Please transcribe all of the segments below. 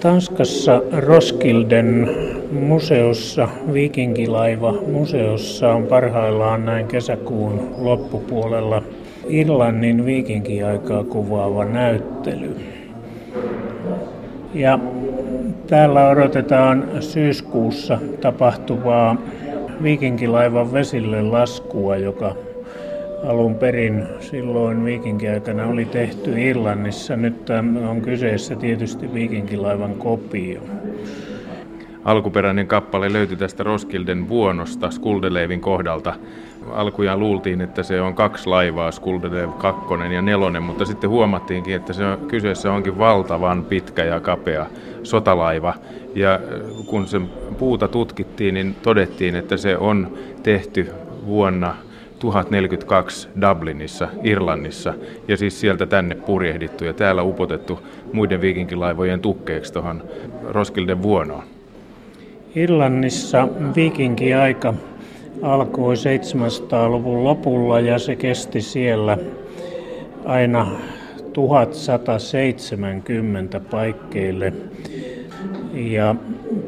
Tanskassa Roskilden museossa, viikinkilaiva museossa on parhaillaan näin kesäkuun loppupuolella Irlannin viikinkiaikaa kuvaava näyttely. Ja täällä odotetaan syyskuussa tapahtuvaa viikinkilaivan vesille laskua, joka alun perin silloin viikinkiaikana oli tehty Irlannissa. Nyt on kyseessä tietysti viikinkilaivan kopio. Alkuperäinen kappale löytyi tästä Roskilden vuonosta Skuldeleivin kohdalta. Alkujaan luultiin, että se on kaksi laivaa, Skuldeleiv 2 ja 4, mutta sitten huomattiinkin, että se on, kyseessä onkin valtavan pitkä ja kapea sotalaiva. Ja kun sen puuta tutkittiin, niin todettiin, että se on tehty vuonna 1042 Dublinissa, Irlannissa, ja siis sieltä tänne purjehdittu ja täällä upotettu muiden viikinkilaivojen tukkeeksi tuohon Roskilden vuonoon. Irlannissa viikinkiaika alkoi 700-luvun lopulla ja se kesti siellä aina 1170 paikkeille. Ja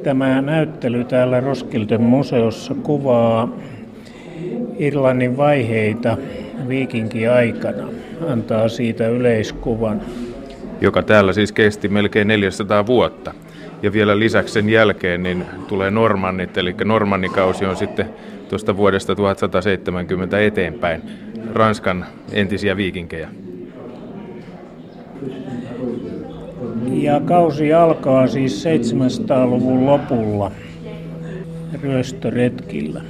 tämä näyttely täällä Roskilden museossa kuvaa Irlannin vaiheita viikinkiaikana, antaa siitä yleiskuvan. Joka täällä siis kesti melkein 400 vuotta. Ja vielä lisäksi sen jälkeen niin tulee normannit, eli normannikausi on sitten tuosta vuodesta 1170 eteenpäin Ranskan entisiä viikinkejä. Ja kausi alkaa siis 700-luvun lopulla ryöstöretkillä.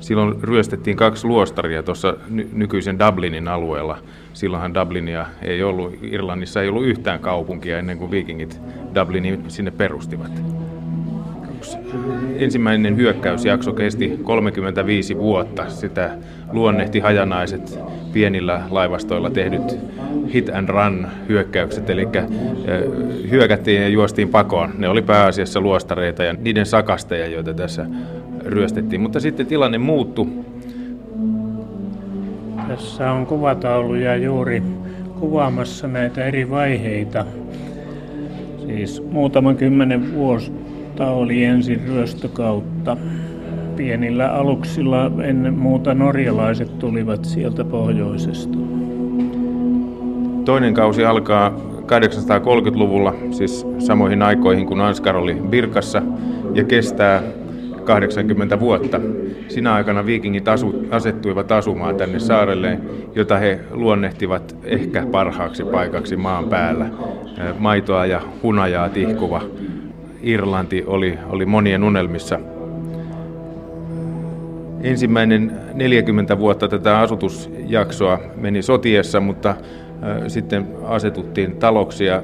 Silloin ryöstettiin kaksi luostaria tuossa nykyisen Dublinin alueella. Silloinhan Dublinia ei ollut, Irlannissa ei ollut yhtään kaupunkia ennen kuin viikingit Dublinin sinne perustivat. Ensimmäinen hyökkäysjakso kesti 35 vuotta. Sitä luonnehti hajanaiset pienillä laivastoilla tehdyt hit and run hyökkäykset, eli hyökättiin ja juostiin pakoon. Ne oli pääasiassa luostareita ja niiden sakasteja, joita tässä ryöstettiin. Mutta sitten tilanne muuttui. Tässä on kuvatauluja juuri kuvaamassa näitä eri vaiheita. Siis muutaman kymmenen vuotta oli ensin ryöstökautta. Pienillä aluksilla ennen muuta norjalaiset tulivat sieltä pohjoisesta. Toinen kausi alkaa 830-luvulla, siis samoihin aikoihin kuin Anskar oli Birkassa, ja kestää 80 vuotta. Sinä aikana viikingit asu, asettuivat asumaan tänne saarelle, jota he luonnehtivat ehkä parhaaksi paikaksi maan päällä. Maitoa ja hunajaa tihkuva Irlanti oli, oli monien unelmissa. Ensimmäinen 40 vuotta tätä asutusjaksoa meni sotiessa, mutta sitten asetuttiin taloksia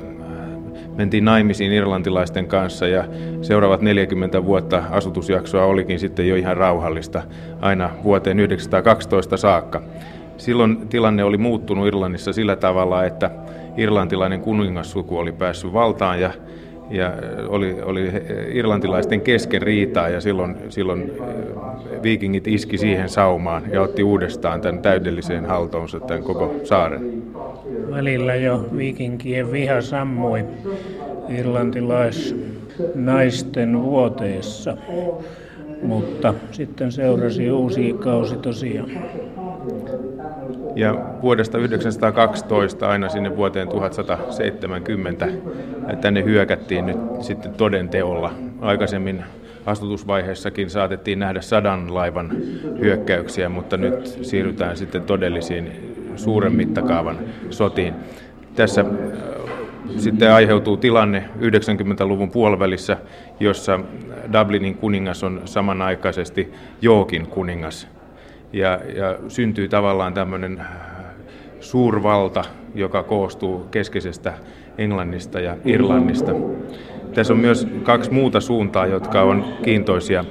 mentiin naimisiin irlantilaisten kanssa ja seuraavat 40 vuotta asutusjaksoa olikin sitten jo ihan rauhallista aina vuoteen 1912 saakka. Silloin tilanne oli muuttunut Irlannissa sillä tavalla, että irlantilainen kuningassuku oli päässyt valtaan ja ja oli, oli irlantilaisten kesken riitaa ja silloin, silloin viikingit iski siihen saumaan ja otti uudestaan tämän täydelliseen haltoonsa tämän koko saaren. Välillä jo viikinkien viha sammui irlantilaisnaisten vuoteessa, mutta sitten seurasi uusi kausi tosiaan. Ja vuodesta 1912 aina sinne vuoteen 1170 tänne hyökättiin nyt sitten toden teolla. Aikaisemmin astutusvaiheessakin saatettiin nähdä sadan laivan hyökkäyksiä, mutta nyt siirrytään sitten todellisiin suuren mittakaavan sotiin. Tässä äh, sitten aiheutuu tilanne 90-luvun puolivälissä, jossa Dublinin kuningas on samanaikaisesti Jookin kuningas ja, ja syntyy tavallaan tämmöinen äh, suurvalta, joka koostuu keskeisestä Englannista ja Irlannista. Tässä on myös kaksi muuta suuntaa, jotka on kiintoisia.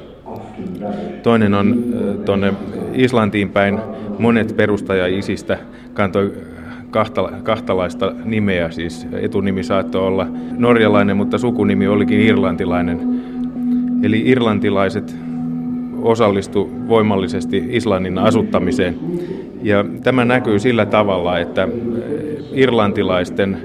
Toinen on tuonne Islantiin päin. Monet perustajaisistä kantoi kahta, kahtalaista nimeä, siis etunimi saattoi olla norjalainen, mutta sukunimi olikin irlantilainen. Eli irlantilaiset osallistu voimallisesti Islannin asuttamiseen. Ja tämä näkyy sillä tavalla, että irlantilaisten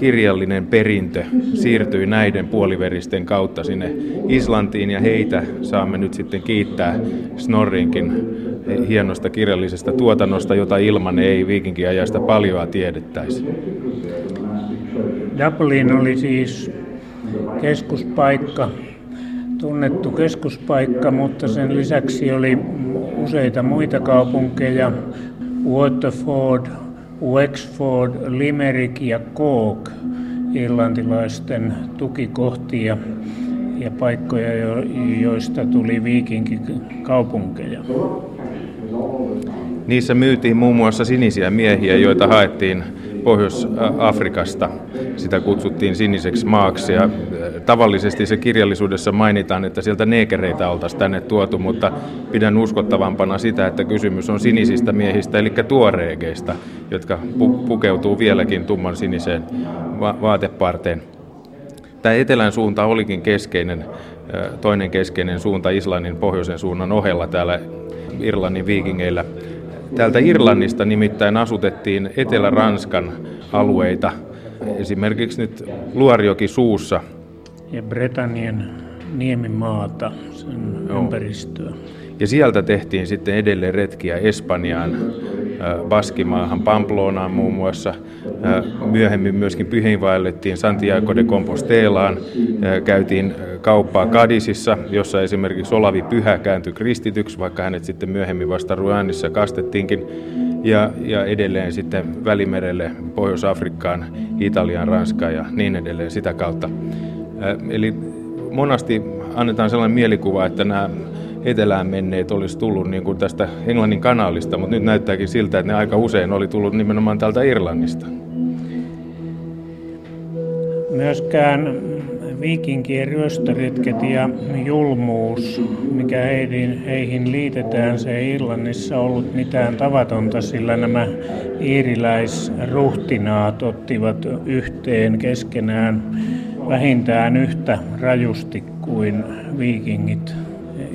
kirjallinen perintö siirtyi näiden puoliveristen kautta sinne Islantiin ja heitä saamme nyt sitten kiittää Snorrinkin hienosta kirjallisesta tuotannosta, jota ilman ei viikinkiajasta paljoa tiedettäisi. Dublin oli siis keskuspaikka, tunnettu keskuspaikka, mutta sen lisäksi oli useita muita kaupunkeja, Waterford, Wexford, Limerick ja Cork, irlantilaisten tukikohtia ja paikkoja, joista tuli viikinkikaupunkeja. Niissä myytiin muun muassa sinisiä miehiä, joita haettiin Pohjois-Afrikasta. Sitä kutsuttiin siniseksi maaksi ja äh, tavallisesti se kirjallisuudessa mainitaan, että sieltä neekereitä oltaisiin tänne tuotu, mutta pidän uskottavampana sitä, että kysymys on sinisistä miehistä, eli tuoreegeista, jotka pu- pukeutuu vieläkin tumman siniseen va- vaateparteen. Tämä etelän suunta olikin keskeinen, äh, toinen keskeinen suunta Islannin pohjoisen suunnan ohella täällä Irlannin viikingeillä – Täältä Irlannista nimittäin asutettiin Etelä-Ranskan alueita, esimerkiksi nyt Luarjoki suussa. Ja Bretanian niemimaata, sen Joo. ympäristöä. Ja sieltä tehtiin sitten edelleen retkiä Espanjaan, Baskimaahan, Pamplonaan muun muassa. Myöhemmin myöskin pyhiinvaellettiin Santiago de Compostelaan, käytiin kauppaa Kadisissa, jossa esimerkiksi Olavi Pyhä kääntyi kristityksi, vaikka hänet sitten myöhemmin vasta Ruandissa kastettiinkin. Ja, ja edelleen sitten Välimerelle, Pohjois-Afrikkaan, Italiaan, Ranskaan ja niin edelleen sitä kautta. Eli monasti annetaan sellainen mielikuva, että nämä etelään menneet olisi tullut niin kuin tästä Englannin kanaalista, mutta nyt näyttääkin siltä, että ne aika usein oli tullut nimenomaan täältä Irlannista. Myöskään viikinkien ryöstöretket ja julmuus, mikä heihin, heihin liitetään, se ei Irlannissa ollut mitään tavatonta, sillä nämä iiriläisruhtinaat ottivat yhteen keskenään vähintään yhtä rajusti kuin viikingit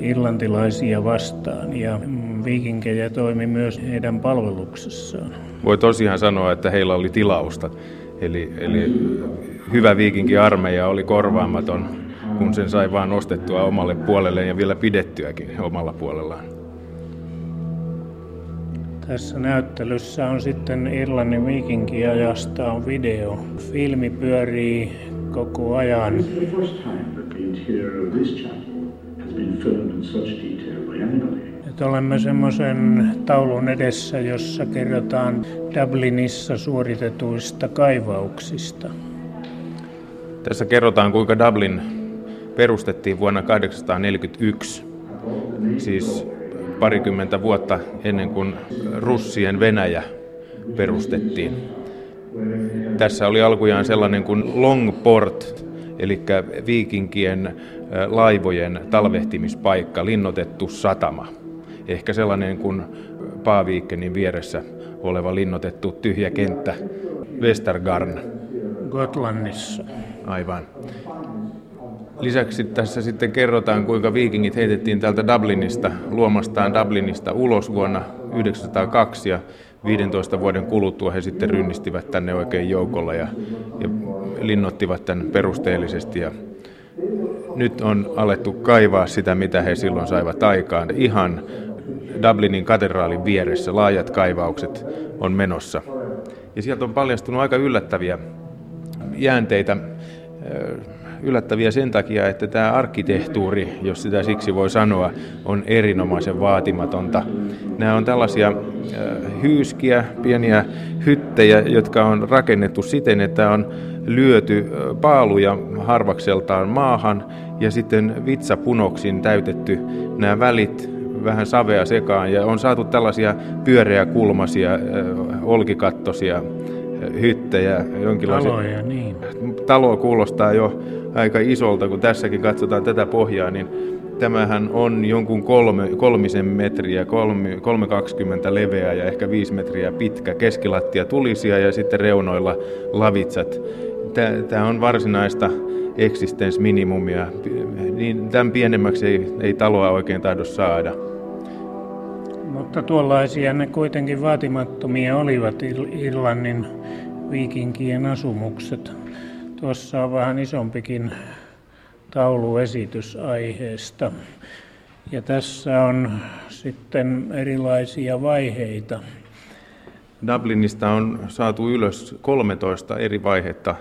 irlantilaisia vastaan ja viikinkejä toimi myös heidän palveluksessaan. Voi tosiaan sanoa, että heillä oli tilausta. Eli, eli hyvä viikinkiarmeija oli korvaamaton, kun sen sai vain nostettua omalle puolelleen ja vielä pidettyäkin omalla puolellaan. Tässä näyttelyssä on sitten Irlannin viikinkiajasta on video. Filmi pyörii koko ajan in such detail by anybody. Nyt olemme semmoisen taulun edessä, jossa kerrotaan Dublinissa suoritetuista kaivauksista. Tässä kerrotaan, kuinka Dublin perustettiin vuonna 1841, siis parikymmentä vuotta ennen kuin Russien Venäjä perustettiin. Tässä oli alkujaan sellainen kuin Longport, eli viikinkien laivojen talvehtimispaikka, linnotettu satama. Ehkä sellainen kuin Paaviikkenin vieressä oleva linnotettu tyhjä kenttä Westergarn. Gotlannissa. Aivan. Lisäksi tässä sitten kerrotaan, kuinka viikingit heitettiin täältä Dublinista, luomastaan Dublinista ulos vuonna 1902 ja 15 vuoden kuluttua he sitten rynnistivät tänne oikein joukolla ja, ja linnottivat tämän perusteellisesti ja nyt on alettu kaivaa sitä, mitä he silloin saivat aikaan. Ihan Dublinin katedraalin vieressä laajat kaivaukset on menossa. Ja sieltä on paljastunut aika yllättäviä jäänteitä, yllättäviä sen takia, että tämä arkkitehtuuri, jos sitä siksi voi sanoa, on erinomaisen vaatimatonta. Nämä on tällaisia hyyskiä, pieniä hyttejä, jotka on rakennettu siten, että on lyöty paaluja harvakseltaan maahan ja sitten vitsapunoksin täytetty nämä välit vähän savea sekaan ja on saatu tällaisia pyöreä kulmasia, olkikattosia hyttejä, jonkinlaisia. Taloja, niin. Talo kuulostaa jo aika isolta, kun tässäkin katsotaan tätä pohjaa, niin tämähän on jonkun kolme, kolmisen metriä, kolme, 320 leveä ja ehkä viisi metriä pitkä, keskilattia tulisia ja sitten reunoilla lavitsat. Tämä on varsinaista eksistensminimumia. Niin tämän pienemmäksi ei, ei taloa oikein tahdo saada. Mutta tuollaisia ne kuitenkin vaatimattomia olivat Irlannin viikinkien asumukset. Tuossa on vähän isompikin tauluesitys aiheesta. Ja tässä on sitten erilaisia vaiheita. Dublinista on saatu ylös 13 eri vaihetta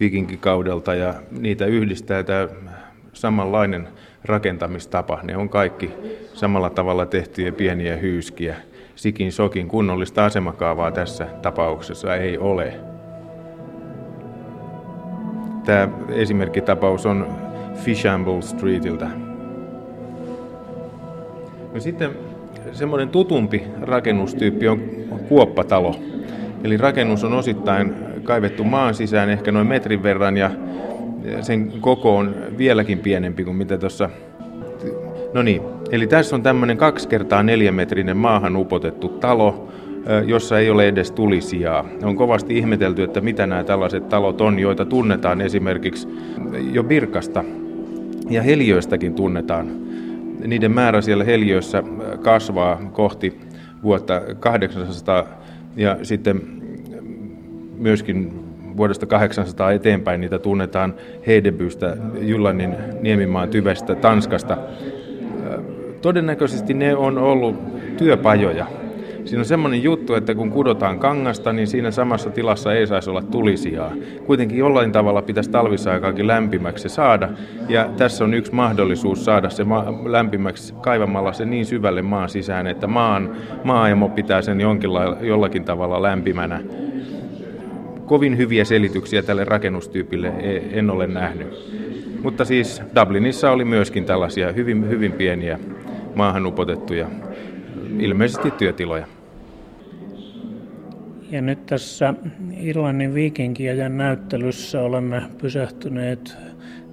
vikinkikaudelta ja niitä yhdistää tämä samanlainen rakentamistapa. Ne on kaikki samalla tavalla tehtyjä pieniä hyyskiä. Sikin sokin kunnollista asemakaavaa tässä tapauksessa ei ole. Tämä esimerkkitapaus on Fishamble Streetiltä. No sitten semmoinen tutumpi rakennustyyppi on kuoppatalo. Eli rakennus on osittain kaivettu maan sisään ehkä noin metrin verran ja sen koko on vieläkin pienempi kuin mitä tuossa... No niin, eli tässä on tämmöinen kaksi kertaa neljämetrinen maahan upotettu talo, jossa ei ole edes tulisijaa. On kovasti ihmetelty, että mitä nämä tällaiset talot on, joita tunnetaan esimerkiksi jo Birkasta ja Heliöistäkin tunnetaan. Niiden määrä siellä Heliöissä kasvaa kohti vuotta 800 ja sitten myöskin vuodesta 800 eteenpäin niitä tunnetaan Heidebystä, Jyllanin niemimaan tyvestä, Tanskasta. Todennäköisesti ne on ollut työpajoja. Siinä on semmoinen juttu, että kun kudotaan kangasta, niin siinä samassa tilassa ei saisi olla tulisijaa. Kuitenkin jollain tavalla pitäisi talvisaikaakin lämpimäksi saada. Ja tässä on yksi mahdollisuus saada se lämpimäksi kaivamalla se niin syvälle maan sisään, että maan, maaemo pitää sen jollakin tavalla lämpimänä kovin hyviä selityksiä tälle rakennustyypille e- en ole nähnyt. Mutta siis Dublinissa oli myöskin tällaisia hyvin, hyvin pieniä maahan upotettuja, ilmeisesti työtiloja. Ja nyt tässä Irlannin viikinkiajan näyttelyssä olemme pysähtyneet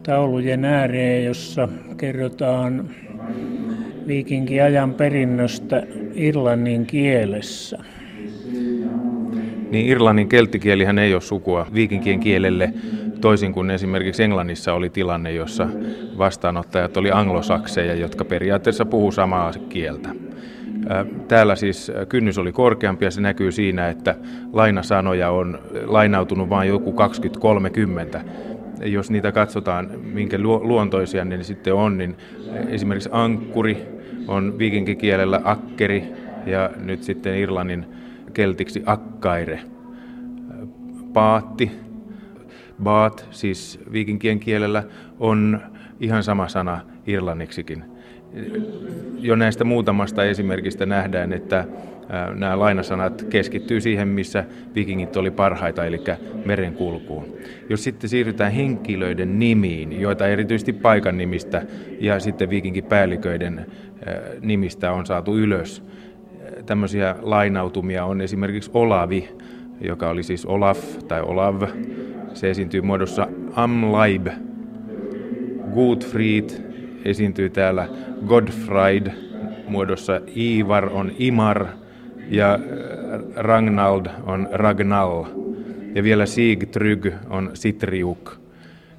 taulujen ääreen, jossa kerrotaan viikinkiajan perinnöstä Irlannin kielessä niin Irlannin kelttikielihän ei ole sukua viikinkien kielelle, toisin kuin esimerkiksi Englannissa oli tilanne, jossa vastaanottajat oli anglosakseja, jotka periaatteessa puhuu samaa kieltä. Täällä siis kynnys oli korkeampi ja se näkyy siinä, että lainasanoja on lainautunut vain joku 20-30. Jos niitä katsotaan, minkä luontoisia ne sitten on, niin esimerkiksi ankkuri on viikinkikielellä akkeri ja nyt sitten Irlannin keltiksi akkaire. Paatti, baat, siis viikinkien kielellä, on ihan sama sana irlanniksikin. Jo näistä muutamasta esimerkistä nähdään, että nämä lainasanat keskittyy siihen, missä vikingit oli parhaita, eli merenkulkuun. Jos sitten siirrytään henkilöiden nimiin, joita erityisesti paikan nimistä ja sitten viikinkipäälliköiden nimistä on saatu ylös, tämmöisiä lainautumia on esimerkiksi Olavi, joka oli siis Olaf tai Olav. Se esiintyy muodossa Amlaib. Gutfried esiintyy täällä Godfried muodossa Ivar on Imar ja äh, Ragnald on Ragnall. Ja vielä Sigtryg on Sitriuk.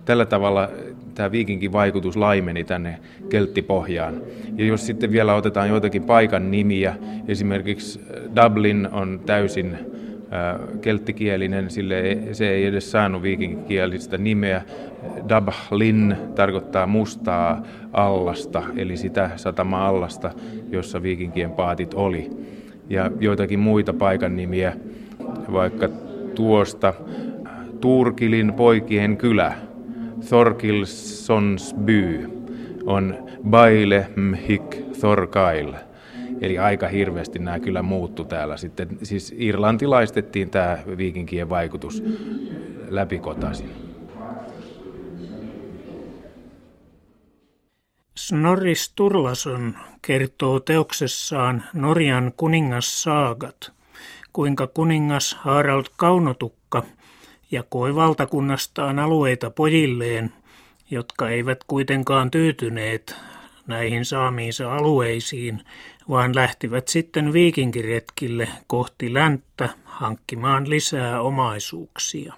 Tällä tavalla tämä viikinkin vaikutus laimeni tänne kelttipohjaan. Ja jos sitten vielä otetaan joitakin paikan nimiä, esimerkiksi äh, Dublin on täysin äh, kelttikielinen, sille se ei edes saanut viikinkielistä nimeä. Dublin tarkoittaa mustaa allasta, eli sitä satama-allasta, jossa viikinkien paatit oli. Ja joitakin muita paikan nimiä, vaikka tuosta Turkilin poikien kylä, Thorkilsonsby on Baile Mhik Thorkail. Eli aika hirveästi nämä kyllä muuttu täällä. Sitten, siis irlantilaistettiin tämä viikinkien vaikutus läpikotaisin. Snorri Sturlason kertoo teoksessaan Norjan kuningassaagat, kuinka kuningas Harald Kaunotukka – jakoi valtakunnastaan alueita pojilleen, jotka eivät kuitenkaan tyytyneet näihin saamiinsa alueisiin, vaan lähtivät sitten viikinkiretkille kohti länttä hankkimaan lisää omaisuuksia.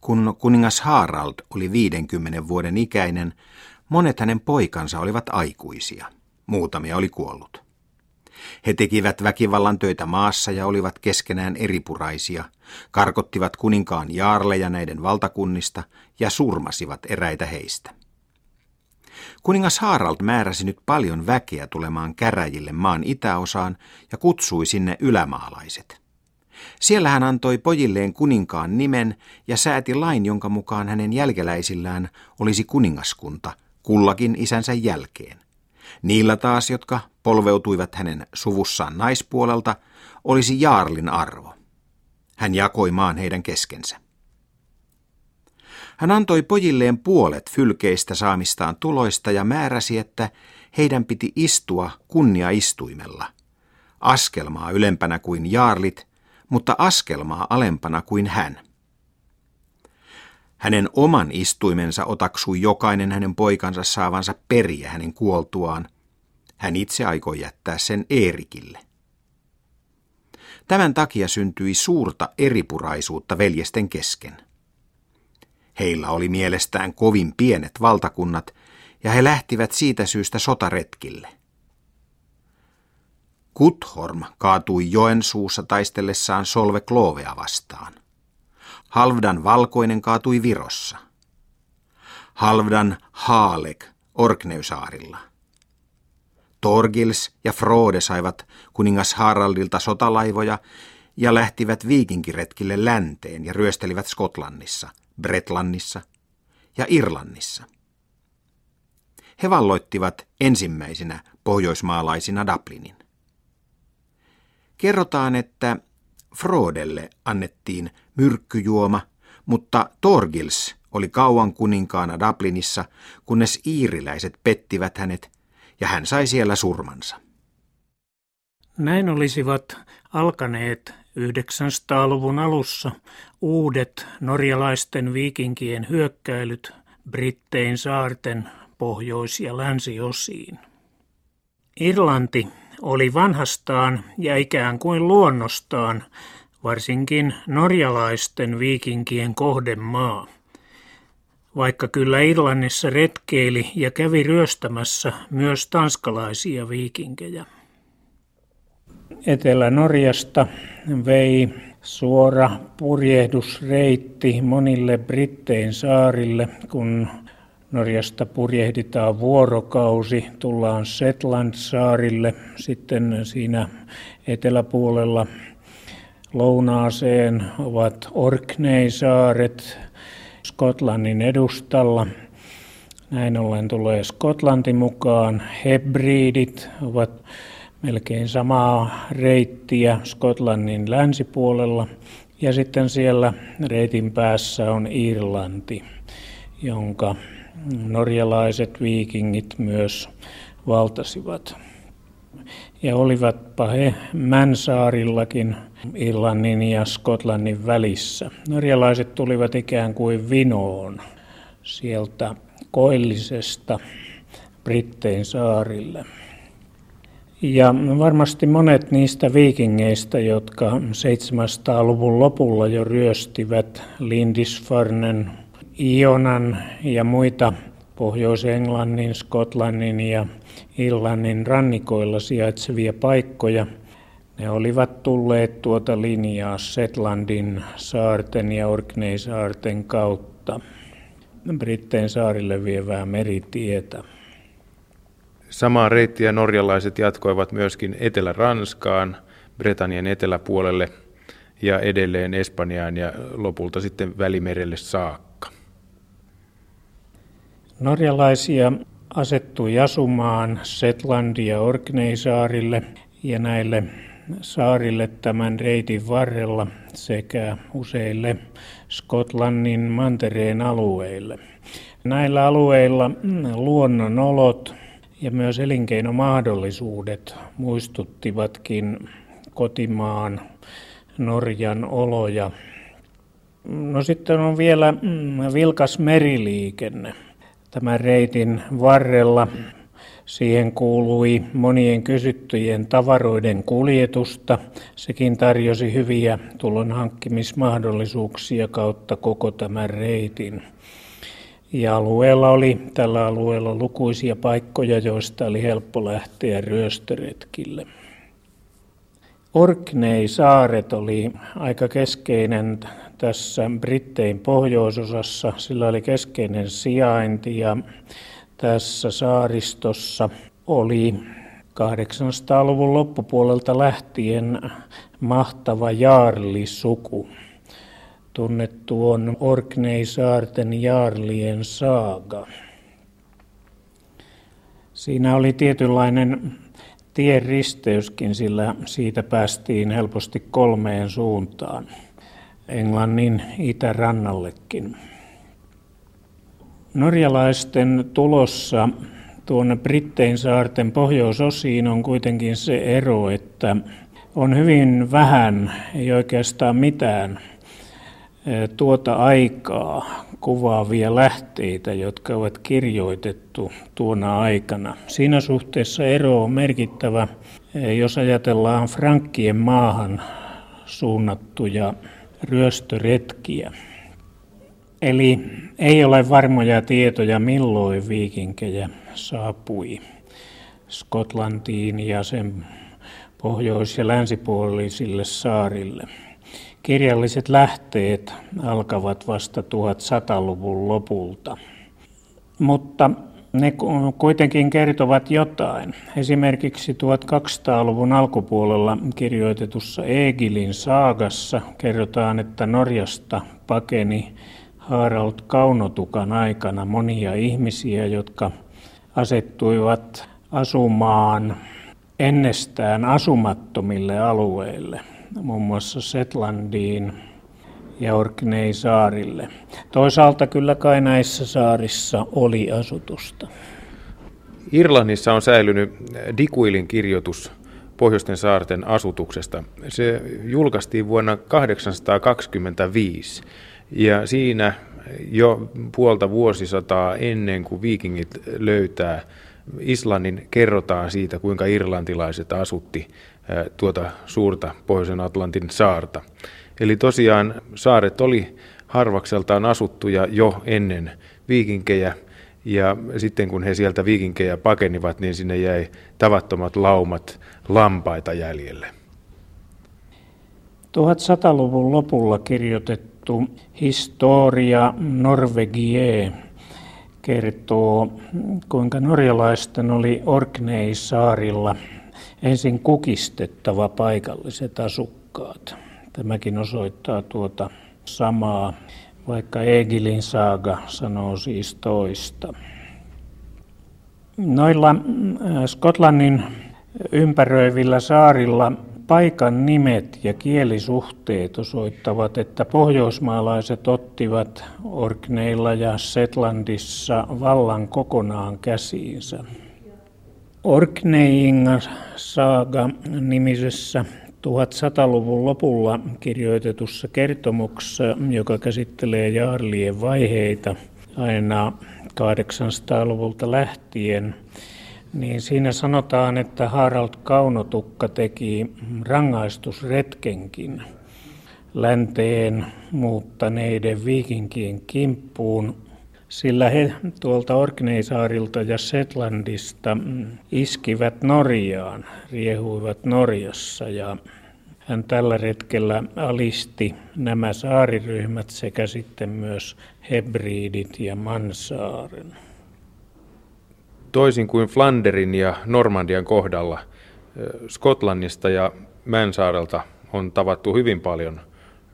Kun kuningas Harald oli 50 vuoden ikäinen, monet hänen poikansa olivat aikuisia. Muutamia oli kuollut. He tekivät väkivallan töitä maassa ja olivat keskenään eripuraisia, karkottivat kuninkaan jaarleja näiden valtakunnista ja surmasivat eräitä heistä. Kuningas Harald määräsi nyt paljon väkeä tulemaan käräjille maan itäosaan ja kutsui sinne ylämaalaiset. Siellä hän antoi pojilleen kuninkaan nimen ja sääti lain, jonka mukaan hänen jälkeläisillään olisi kuningaskunta, kullakin isänsä jälkeen. Niillä taas, jotka polveutuivat hänen suvussaan naispuolelta, olisi jaarlin arvo. Hän jakoi maan heidän keskensä. Hän antoi pojilleen puolet fylkeistä saamistaan tuloista ja määräsi, että heidän piti istua kunniaistuimella, askelmaa ylempänä kuin jaarlit, mutta askelmaa alempana kuin hän. Hänen oman istuimensa otaksui jokainen hänen poikansa saavansa periä hänen kuoltuaan. Hän itse aikoi jättää sen Eerikille. Tämän takia syntyi suurta eripuraisuutta veljesten kesken. Heillä oli mielestään kovin pienet valtakunnat, ja he lähtivät siitä syystä sotaretkille. Kuthorm kaatui joen suussa taistellessaan Solve Kloovea vastaan. Halvdan valkoinen kaatui Virossa. Halvdan Haalek Orkneusaarilla. Torgils ja Frode saivat kuningas Haraldilta sotalaivoja ja lähtivät viikinkiretkille länteen ja ryöstelivät Skotlannissa, Bretlannissa ja Irlannissa. He valloittivat ensimmäisinä pohjoismaalaisina Dublinin. Kerrotaan, että Frodelle annettiin myrkkyjuoma, mutta Torgils oli kauan kuninkaana Dublinissa, kunnes iiriläiset pettivät hänet ja hän sai siellä surmansa. Näin olisivat alkaneet 900-luvun alussa uudet norjalaisten viikinkien hyökkäilyt Brittein saarten pohjois- ja länsiosiin. Irlanti oli vanhastaan ja ikään kuin luonnostaan varsinkin norjalaisten viikinkien kohdemaa. Vaikka kyllä Irlannissa retkeili ja kävi ryöstämässä myös tanskalaisia viikinkejä. Etelä-Norjasta vei suora purjehdusreitti monille Brittein saarille, kun Norjasta purjehditaan vuorokausi, tullaan Setland-saarille, sitten siinä eteläpuolella lounaaseen ovat Orkneysaaret Skotlannin edustalla. Näin ollen tulee Skotlanti mukaan. Hebridit ovat melkein samaa reittiä Skotlannin länsipuolella. Ja sitten siellä reitin päässä on Irlanti, jonka norjalaiset viikingit myös valtasivat. Ja olivatpa he Mänsaarillakin Irlannin ja Skotlannin välissä. Norjalaiset tulivat ikään kuin vinoon sieltä koillisesta Brittein saarille. Ja varmasti monet niistä viikingeistä, jotka 700-luvun lopulla jo ryöstivät Lindisfarnen, Ionan ja muita Pohjois-Englannin, Skotlannin ja Irlannin rannikoilla sijaitsevia paikkoja. Ne olivat tulleet tuota linjaa Setlandin saarten ja Orkneysaarten kautta Brittein saarille vievää meritietä. Samaa reittiä norjalaiset jatkoivat myöskin Etelä-Ranskaan, Britannian eteläpuolelle ja edelleen Espanjaan ja lopulta sitten Välimerelle saakka. Norjalaisia asettui asumaan Setlandia Orkneysaarille ja näille saarille tämän reitin varrella sekä useille Skotlannin mantereen alueille. Näillä alueilla luonnonolot ja myös elinkeinomahdollisuudet muistuttivatkin kotimaan Norjan oloja. No sitten on vielä vilkas meriliikenne tämän reitin varrella. Siihen kuului monien kysyttyjen tavaroiden kuljetusta. Sekin tarjosi hyviä tulon hankkimismahdollisuuksia kautta koko tämän reitin. Ja alueella oli, tällä alueella lukuisia paikkoja, joista oli helppo lähteä ryöstöretkille. Orkney-saaret oli aika keskeinen tässä Brittein pohjoisosassa. Sillä oli keskeinen sijainti ja tässä saaristossa oli 800-luvun loppupuolelta lähtien mahtava jaarlisuku. Tunnettu on Orkney-saarten jaarlien saaga. Siinä oli tietynlainen tien risteyskin, sillä siitä päästiin helposti kolmeen suuntaan. Englannin itärannallekin. Norjalaisten tulossa tuonne Brittein saarten pohjoisosiin on kuitenkin se ero, että on hyvin vähän, ei oikeastaan mitään tuota aikaa kuvaavia lähteitä, jotka ovat kirjoitettu tuona aikana. Siinä suhteessa ero on merkittävä, jos ajatellaan Frankkien maahan suunnattuja ryöstöretkiä. Eli ei ole varmoja tietoja, milloin viikinkejä saapui Skotlantiin ja sen pohjois- ja länsipuolisille saarille. Kirjalliset lähteet alkavat vasta 1100-luvun lopulta, mutta ne kuitenkin kertovat jotain. Esimerkiksi 1200-luvun alkupuolella kirjoitetussa Egilin saagassa kerrotaan, että Norjasta pakeni Harald Kaunotukan aikana monia ihmisiä, jotka asettuivat asumaan ennestään asumattomille alueille, muun muassa Setlandiin ja Orkney-saarille. Toisaalta kyllä kai näissä saarissa oli asutusta. Irlannissa on säilynyt Dikuilin kirjoitus Pohjoisten saarten asutuksesta. Se julkaistiin vuonna 825 ja siinä jo puolta vuosisataa ennen kuin viikingit löytää Islannin, kerrotaan siitä, kuinka irlantilaiset asutti tuota suurta Pohjoisen Atlantin saarta. Eli tosiaan saaret oli harvakseltaan asuttuja jo ennen viikinkejä, ja sitten kun he sieltä viikinkejä pakenivat, niin sinne jäi tavattomat laumat lampaita jäljelle. 1100-luvun lopulla kirjoitettu Historia Norvegie kertoo, kuinka norjalaisten oli Orkney-saarilla ensin kukistettava paikalliset asukkaat. Tämäkin osoittaa tuota samaa, vaikka Egilin saaga sanoo siis toista. Noilla äh, Skotlannin ympäröivillä saarilla paikan nimet ja kielisuhteet osoittavat, että pohjoismaalaiset ottivat Orkneilla ja Setlandissa vallan kokonaan käsiinsä. Orkneyinga saaga nimisessä 1100-luvun lopulla kirjoitetussa kertomuksessa, joka käsittelee jaarlien vaiheita aina 800-luvulta lähtien, niin siinä sanotaan, että Harald Kaunotukka teki rangaistusretkenkin länteen muuttaneiden viikinkien kimppuun, sillä he tuolta Orkneysaarilta ja Setlandista iskivät Norjaan, riehuivat Norjassa ja hän tällä retkellä alisti nämä saariryhmät sekä sitten myös Hebridit ja Mansaaren. Toisin kuin Flanderin ja Normandian kohdalla, Skotlannista ja Mänsaarelta on tavattu hyvin paljon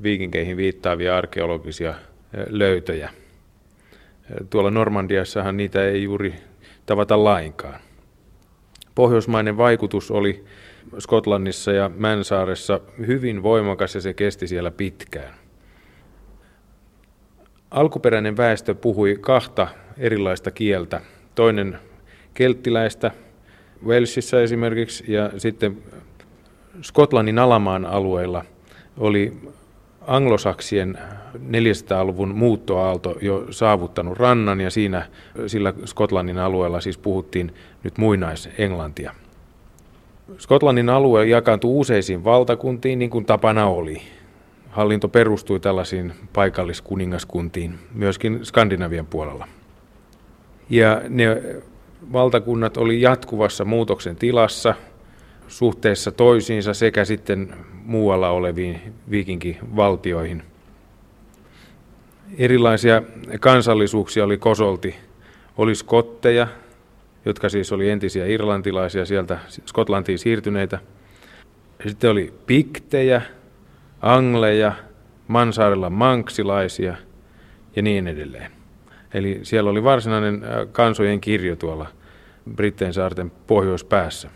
viikinkeihin viittaavia arkeologisia löytöjä. Tuolla Normandiassahan niitä ei juuri tavata lainkaan. Pohjoismainen vaikutus oli Skotlannissa ja Mänsaaressa hyvin voimakas ja se kesti siellä pitkään. Alkuperäinen väestö puhui kahta erilaista kieltä. Toinen kelttiläistä Walesissa esimerkiksi ja sitten Skotlannin alamaan alueilla oli anglosaksien 400-luvun muuttoaalto jo saavuttanut rannan ja siinä sillä Skotlannin alueella siis puhuttiin nyt muinaisenglantia. Skotlannin alue jakaantui useisiin valtakuntiin niin kuin tapana oli. Hallinto perustui tällaisiin paikalliskuningaskuntiin myöskin Skandinavian puolella. Ja ne valtakunnat oli jatkuvassa muutoksen tilassa. suhteessa toisiinsa sekä sitten muualla oleviin viikinkivaltioihin. Erilaisia kansallisuuksia oli kosolti. Oli skotteja, jotka siis oli entisiä irlantilaisia sieltä Skotlantiin siirtyneitä. Sitten oli piktejä, angleja, Mansaarella manksilaisia ja niin edelleen. Eli siellä oli varsinainen kansojen kirjo tuolla Brittein saarten pohjoispäässä.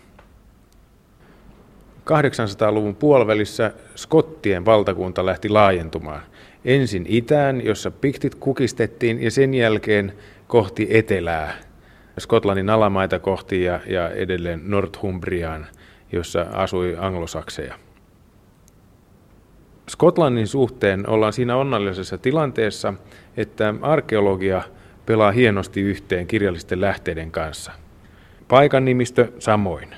800-luvun puolivälissä Skottien valtakunta lähti laajentumaan. Ensin itään, jossa piktit kukistettiin, ja sen jälkeen kohti etelää, Skotlannin alamaita kohti ja, ja edelleen Northumbriaan, jossa asui anglosakseja. Skotlannin suhteen ollaan siinä onnallisessa tilanteessa, että arkeologia pelaa hienosti yhteen kirjallisten lähteiden kanssa. Paikan nimistö samoin.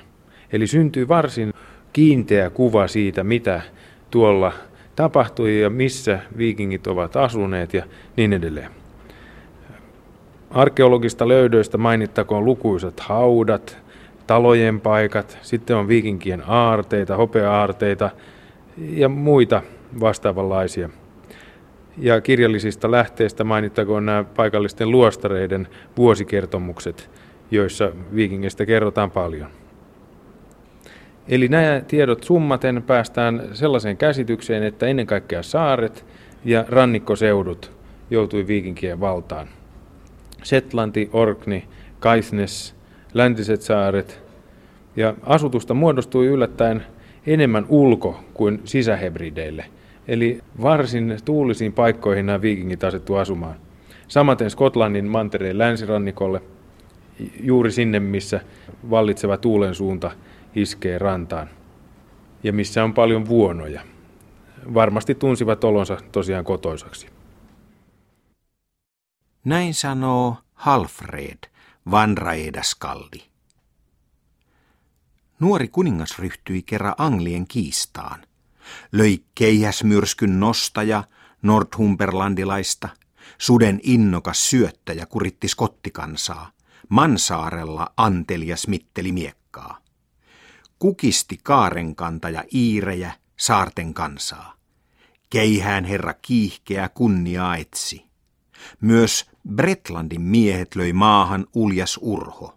Eli syntyy varsin kiinteä kuva siitä, mitä tuolla tapahtui ja missä viikingit ovat asuneet ja niin edelleen. Arkeologista löydöistä mainittakoon lukuisat haudat, talojen paikat, sitten on viikinkien aarteita, hopea-aarteita ja muita vastaavanlaisia. Ja kirjallisista lähteistä mainittakoon nämä paikallisten luostareiden vuosikertomukset, joissa viikingistä kerrotaan paljon. Eli nämä tiedot summaten päästään sellaiseen käsitykseen, että ennen kaikkea saaret ja rannikkoseudut joutui viikinkien valtaan. Setlanti, Orkney, Kaisnes, läntiset saaret ja asutusta muodostui yllättäen enemmän ulko- kuin sisähebrideille. Eli varsin tuulisiin paikkoihin nämä viikingit asettu asumaan. Samaten Skotlannin mantereen länsirannikolle, juuri sinne missä vallitseva tuulen suunta iskee rantaan ja missä on paljon vuonoja. Varmasti tunsivat olonsa tosiaan kotoisaksi. Näin sanoo Halfred van Raedaskaldi. Nuori kuningas ryhtyi kerran Anglien kiistaan. Löi keihäsmyrskyn nostaja Nordhumberlandilaista, suden innokas syöttäjä kuritti skottikansaa, Mansaarella antelia smitteli miekkaa. Kukisti kaarenkantaja Iirejä, saarten kansaa. Keihään herra kiihkeä kunniaa etsi. Myös Bretlandin miehet löi maahan uljas urho.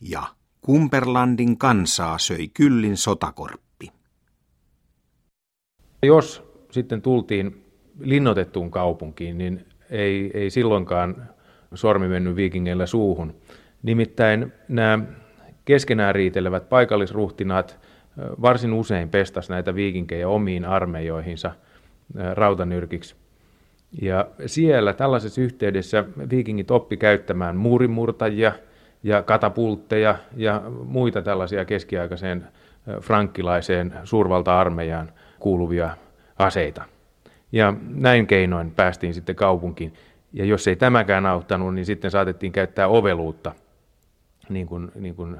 Ja Kumperlandin kansaa söi kyllin sotakorppi. Jos sitten tultiin linnoitettuun kaupunkiin, niin ei, ei silloinkaan sormi mennyt viikingeillä suuhun. Nimittäin nämä keskenään riitelevät paikallisruhtinaat varsin usein pestas näitä viikinkejä omiin armeijoihinsa rautanyrkiksi. Ja siellä tällaisessa yhteydessä viikingit oppi käyttämään muurimurtajia ja katapultteja ja muita tällaisia keskiaikaiseen frankkilaiseen suurvalta-armeijaan kuuluvia aseita. Ja näin keinoin päästiin sitten kaupunkiin. Ja jos ei tämäkään auttanut, niin sitten saatettiin käyttää oveluutta, niin kuin, niin kuin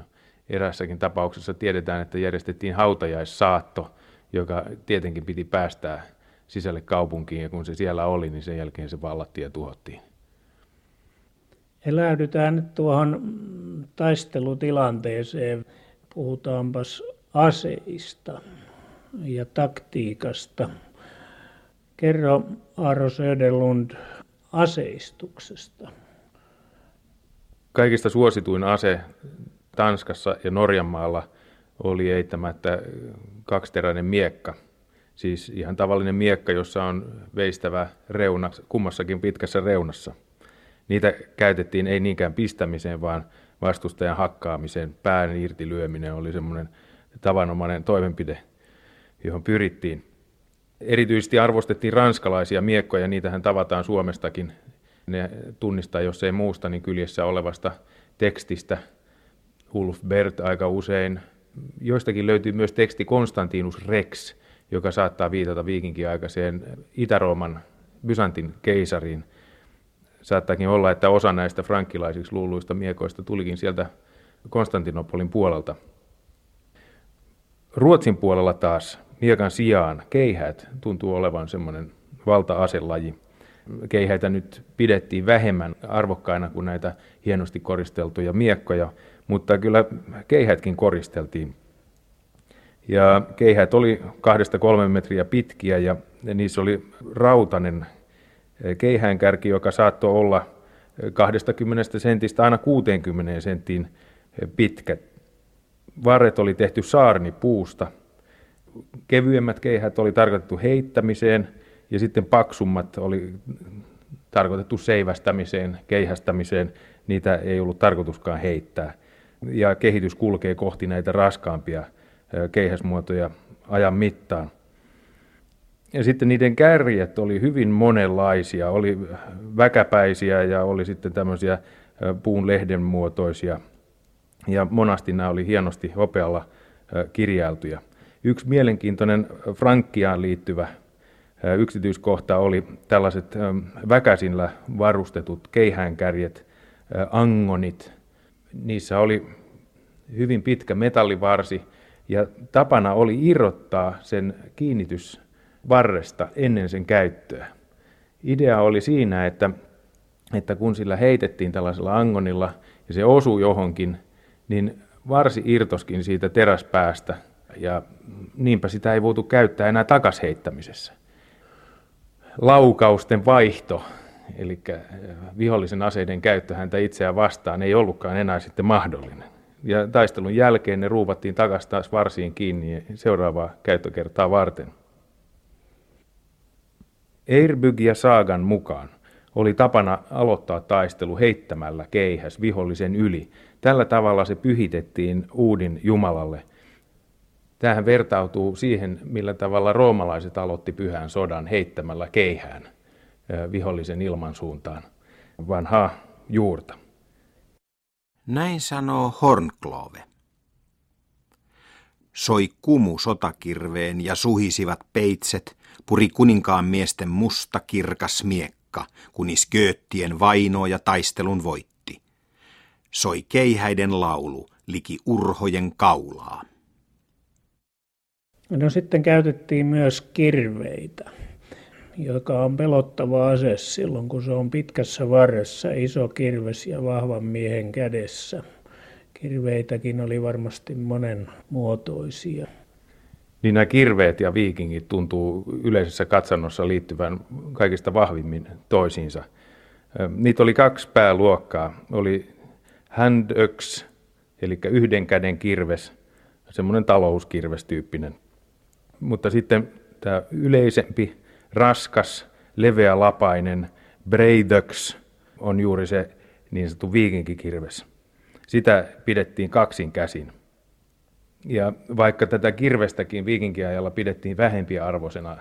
erässäkin tapauksessa tiedetään, että järjestettiin hautajaissaatto, joka tietenkin piti päästää sisälle kaupunkiin, ja kun se siellä oli, niin sen jälkeen se vallattiin ja tuhottiin. Eläydytään nyt tuohon taistelutilanteeseen. Puhutaanpas aseista ja taktiikasta. Kerro Aaro Söderlund aseistuksesta. Kaikista suosituin ase Tanskassa ja Norjanmaalla oli eittämättä kaksiteräinen miekka. Siis ihan tavallinen miekka, jossa on veistävä reuna kummassakin pitkässä reunassa. Niitä käytettiin ei niinkään pistämiseen, vaan vastustajan hakkaamiseen. Pään irti lyöminen oli semmoinen tavanomainen toimenpide, johon pyrittiin. Erityisesti arvostettiin ranskalaisia miekkoja, niitähän tavataan Suomestakin. Ne tunnistaa, jos ei muusta, niin kyljessä olevasta tekstistä – Ulf Bert aika usein. Joistakin löytyy myös teksti Konstantinus Rex, joka saattaa viitata viikinkiaikaiseen Itä-Rooman Byzantin keisariin. Saattaakin olla, että osa näistä frankkilaisiksi luuluista miekoista tulikin sieltä Konstantinopolin puolelta. Ruotsin puolella taas miekan sijaan keihät tuntuu olevan semmoinen valta-aselaji. Keihäitä nyt pidettiin vähemmän arvokkaina kuin näitä hienosti koristeltuja miekkoja, mutta kyllä keihätkin koristeltiin. Ja keihät oli kahdesta kolme metriä pitkiä ja niissä oli rautainen keihäänkärki, joka saattoi olla 20 sentistä aina 60 senttiin pitkä. Varret oli tehty saarnipuusta. Kevyemmät keihät oli tarkoitettu heittämiseen ja sitten paksummat oli tarkoitettu seivästämiseen, keihästämiseen. Niitä ei ollut tarkoituskaan heittää. Ja kehitys kulkee kohti näitä raskaampia keihäsmuotoja ajan mittaan. Ja sitten niiden kärjet oli hyvin monenlaisia, oli väkäpäisiä ja oli sitten tämmöisiä puun lehden muotoisia. Ja monasti nämä oli hienosti hopealla kirjailtuja. Yksi mielenkiintoinen Frankkiaan liittyvä yksityiskohta oli tällaiset väkäsillä varustetut keihäänkärjet, angonit. Niissä oli hyvin pitkä metallivarsi ja tapana oli irrottaa sen kiinnitys varresta ennen sen käyttöä. Idea oli siinä, että, että kun sillä heitettiin tällaisella angonilla ja se osui johonkin, niin varsi irtoskin siitä teräspäästä ja niinpä sitä ei voitu käyttää enää takasheittämisessä. Laukausten vaihto, eli vihollisen aseiden käyttö häntä itseään vastaan, ei ollutkaan enää sitten mahdollinen. Ja taistelun jälkeen ne ruuvattiin takaisin taas varsiin kiinni seuraavaa käyttökertaa varten. Eirbyg ja Saagan mukaan oli tapana aloittaa taistelu heittämällä keihäs vihollisen yli. Tällä tavalla se pyhitettiin uudin Jumalalle. Tähän vertautuu siihen, millä tavalla roomalaiset aloitti pyhän sodan heittämällä keihään vihollisen ilmansuuntaan vanhaa juurta. Näin sanoo Hornklove. Soi kumu sotakirveen ja suhisivat peitset, puri kuninkaan miesten musta kirkas miekka, kunis Gööttien vainoa ja taistelun voitti. Soi keihäiden laulu, liki urhojen kaulaa. No sitten käytettiin myös kirveitä, joka on pelottava ase silloin, kun se on pitkässä varressa, iso kirves ja vahvan miehen kädessä. Kirveitäkin oli varmasti monen muotoisia niin nämä kirveet ja viikingit tuntuu yleisessä katsannossa liittyvän kaikista vahvimmin toisiinsa. Niitä oli kaksi pääluokkaa. Oli handöks, eli yhden käden kirves, semmoinen talouskirvestyyppinen. Mutta sitten tämä yleisempi, raskas, leveälapainen breidöks on juuri se niin sanottu viikinkikirves. Sitä pidettiin kaksin käsin. Ja vaikka tätä kirvestäkin viikinkiajalla pidettiin vähempiä arvoisena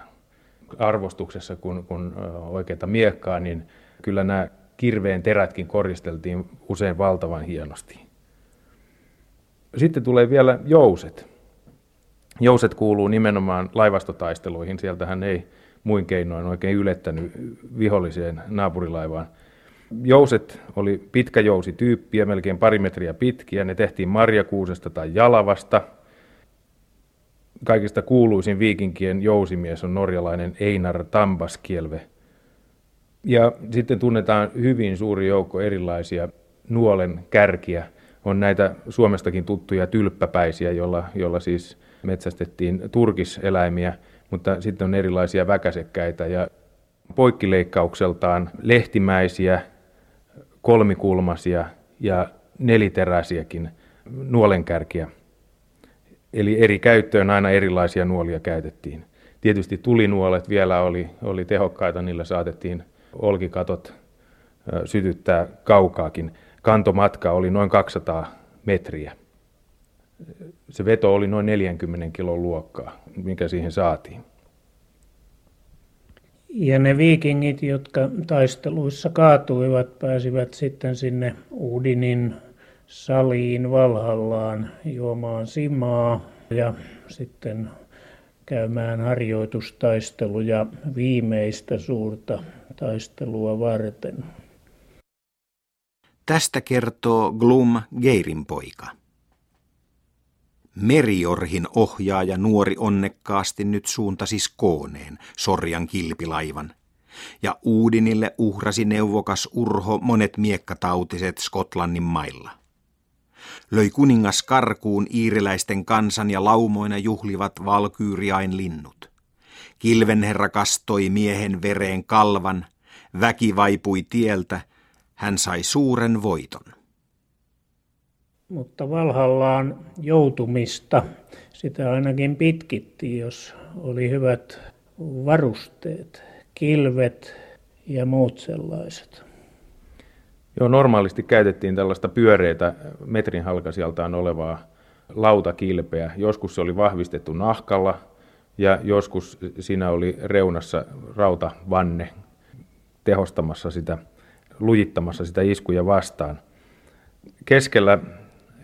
arvostuksessa kuin, kuin oikeita miekkaa, niin kyllä nämä kirveen terätkin koristeltiin usein valtavan hienosti. Sitten tulee vielä jouset. Jouset kuuluu nimenomaan laivastotaisteluihin. Sieltähän ei muin keinoin oikein ylettänyt viholliseen naapurilaivaan. Jouset oli pitkäjousityyppiä, melkein pari metriä pitkiä. Ne tehtiin marjakuusesta tai jalavasta. Kaikista kuuluisin viikinkien jousimies on norjalainen Einar Tambaskielve. Ja sitten tunnetaan hyvin suuri joukko erilaisia nuolen kärkiä. On näitä Suomestakin tuttuja tylppäpäisiä, joilla siis metsästettiin turkiseläimiä, mutta sitten on erilaisia väkäsekkäitä ja poikkileikkaukseltaan lehtimäisiä, kolmikulmasia ja neliteräisiäkin nuolenkärkiä. Eli eri käyttöön aina erilaisia nuolia käytettiin. Tietysti tulinuolet vielä oli, oli tehokkaita, niillä saatettiin olkikatot sytyttää kaukaakin. Kantomatka oli noin 200 metriä. Se veto oli noin 40 kilon luokkaa, mikä siihen saatiin. Ja ne viikingit, jotka taisteluissa kaatuivat, pääsivät sitten sinne Uudinin saliin Valhallaan juomaan simaa ja sitten käymään harjoitustaisteluja viimeistä suurta taistelua varten. Tästä kertoo Glum Geirin poika. Meriorhin ohjaaja nuori onnekkaasti nyt suuntasi Skooneen, Sorjan kilpilaivan, ja Uudinille uhrasi neuvokas Urho monet miekkatautiset Skotlannin mailla. Löi kuningas karkuun iiriläisten kansan ja laumoina juhlivat valkyyriain linnut. Kilvenherra kastoi miehen vereen kalvan, väki vaipui tieltä, hän sai suuren voiton. Mutta Valhallaan joutumista, sitä ainakin pitkittiin, jos oli hyvät varusteet, kilvet ja muut sellaiset. Joo, normaalisti käytettiin tällaista pyöreitä metrin halkasijaltaan olevaa lautakilpeä. Joskus se oli vahvistettu nahkalla ja joskus siinä oli reunassa rautavanne tehostamassa sitä, lujittamassa sitä iskuja vastaan. Keskellä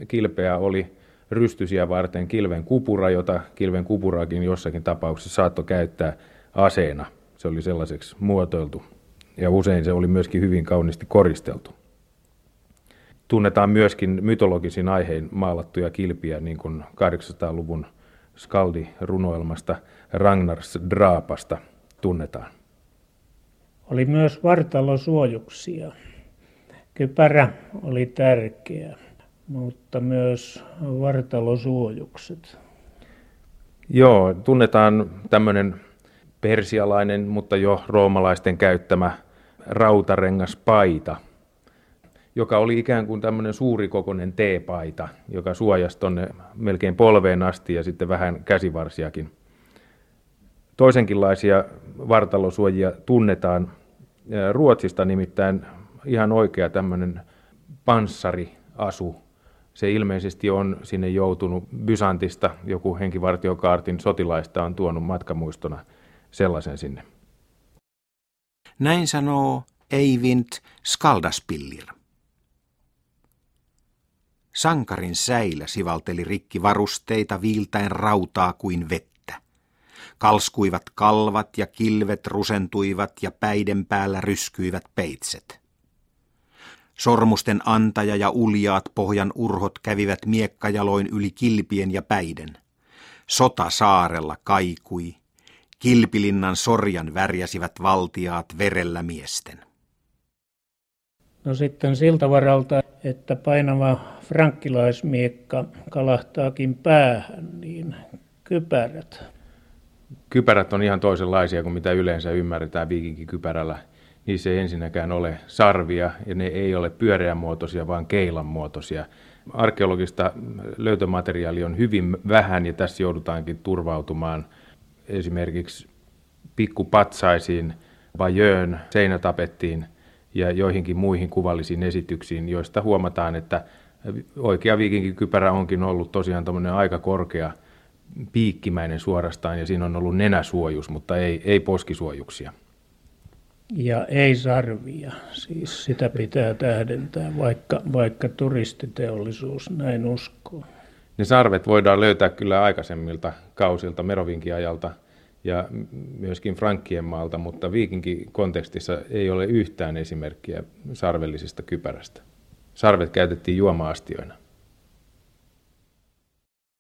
kilpeä oli rystysiä varten kilven kupura, jota kilven kupuraakin jossakin tapauksessa saattoi käyttää aseena. Se oli sellaiseksi muotoiltu ja usein se oli myöskin hyvin kauniisti koristeltu. Tunnetaan myöskin mytologisin aihein maalattuja kilpiä, niin kuin 800-luvun Skaldi-runoelmasta Ragnars Draapasta tunnetaan. Oli myös vartalosuojuksia. Kypärä oli tärkeä, mutta myös vartalosuojukset. Joo, tunnetaan tämmöinen persialainen, mutta jo roomalaisten käyttämä rautarengas paita, joka oli ikään kuin tämmöinen suurikokoinen teepaita, joka suojasi tonne melkein polveen asti ja sitten vähän käsivarsiakin. Toisenkinlaisia vartalosuojia tunnetaan Ruotsista nimittäin ihan oikea tämmöinen panssariasu. Se ilmeisesti on sinne joutunut Bysantista, joku henkivartiokaartin sotilaista on tuonut matkamuistona sellaisen sinne. Näin sanoo Eivind Skaldaspillir. Sankarin säilä sivalteli rikki varusteita viiltäen rautaa kuin vettä. Kalskuivat kalvat ja kilvet rusentuivat ja päiden päällä ryskyivät peitset. Sormusten antaja ja uljaat pohjan urhot kävivät miekkajaloin yli kilpien ja päiden. Sota saarella kaikui, Kilpilinnan sorjan värjäsivät valtiaat verellä miesten. No sitten siltä varalta, että painava frankkilaismiekka kalahtaakin päähän, niin kypärät. Kypärät on ihan toisenlaisia kuin mitä yleensä ymmärretään viikinkikypärällä. Niissä ei ensinnäkään ole sarvia ja ne ei ole pyöreänmuotoisia, vaan keilanmuotoisia. Arkeologista löytömateriaalia on hyvin vähän ja tässä joudutaankin turvautumaan – esimerkiksi pikkupatsaisiin, Bajöön seinätapettiin ja joihinkin muihin kuvallisiin esityksiin, joista huomataan, että oikea viikinkikypärä onkin ollut tosiaan aika korkea, piikkimäinen suorastaan, ja siinä on ollut nenäsuojus, mutta ei, ei poskisuojuksia. Ja ei sarvia, siis sitä pitää tähdentää, vaikka, vaikka turistiteollisuus näin uskoo. Ne sarvet voidaan löytää kyllä aikaisemmilta kausilta, Merovinkiajalta ja myöskin Frankkien maalta, mutta viikinkikontekstissa ei ole yhtään esimerkkiä sarvellisesta kypärästä. Sarvet käytettiin juoma-astioina.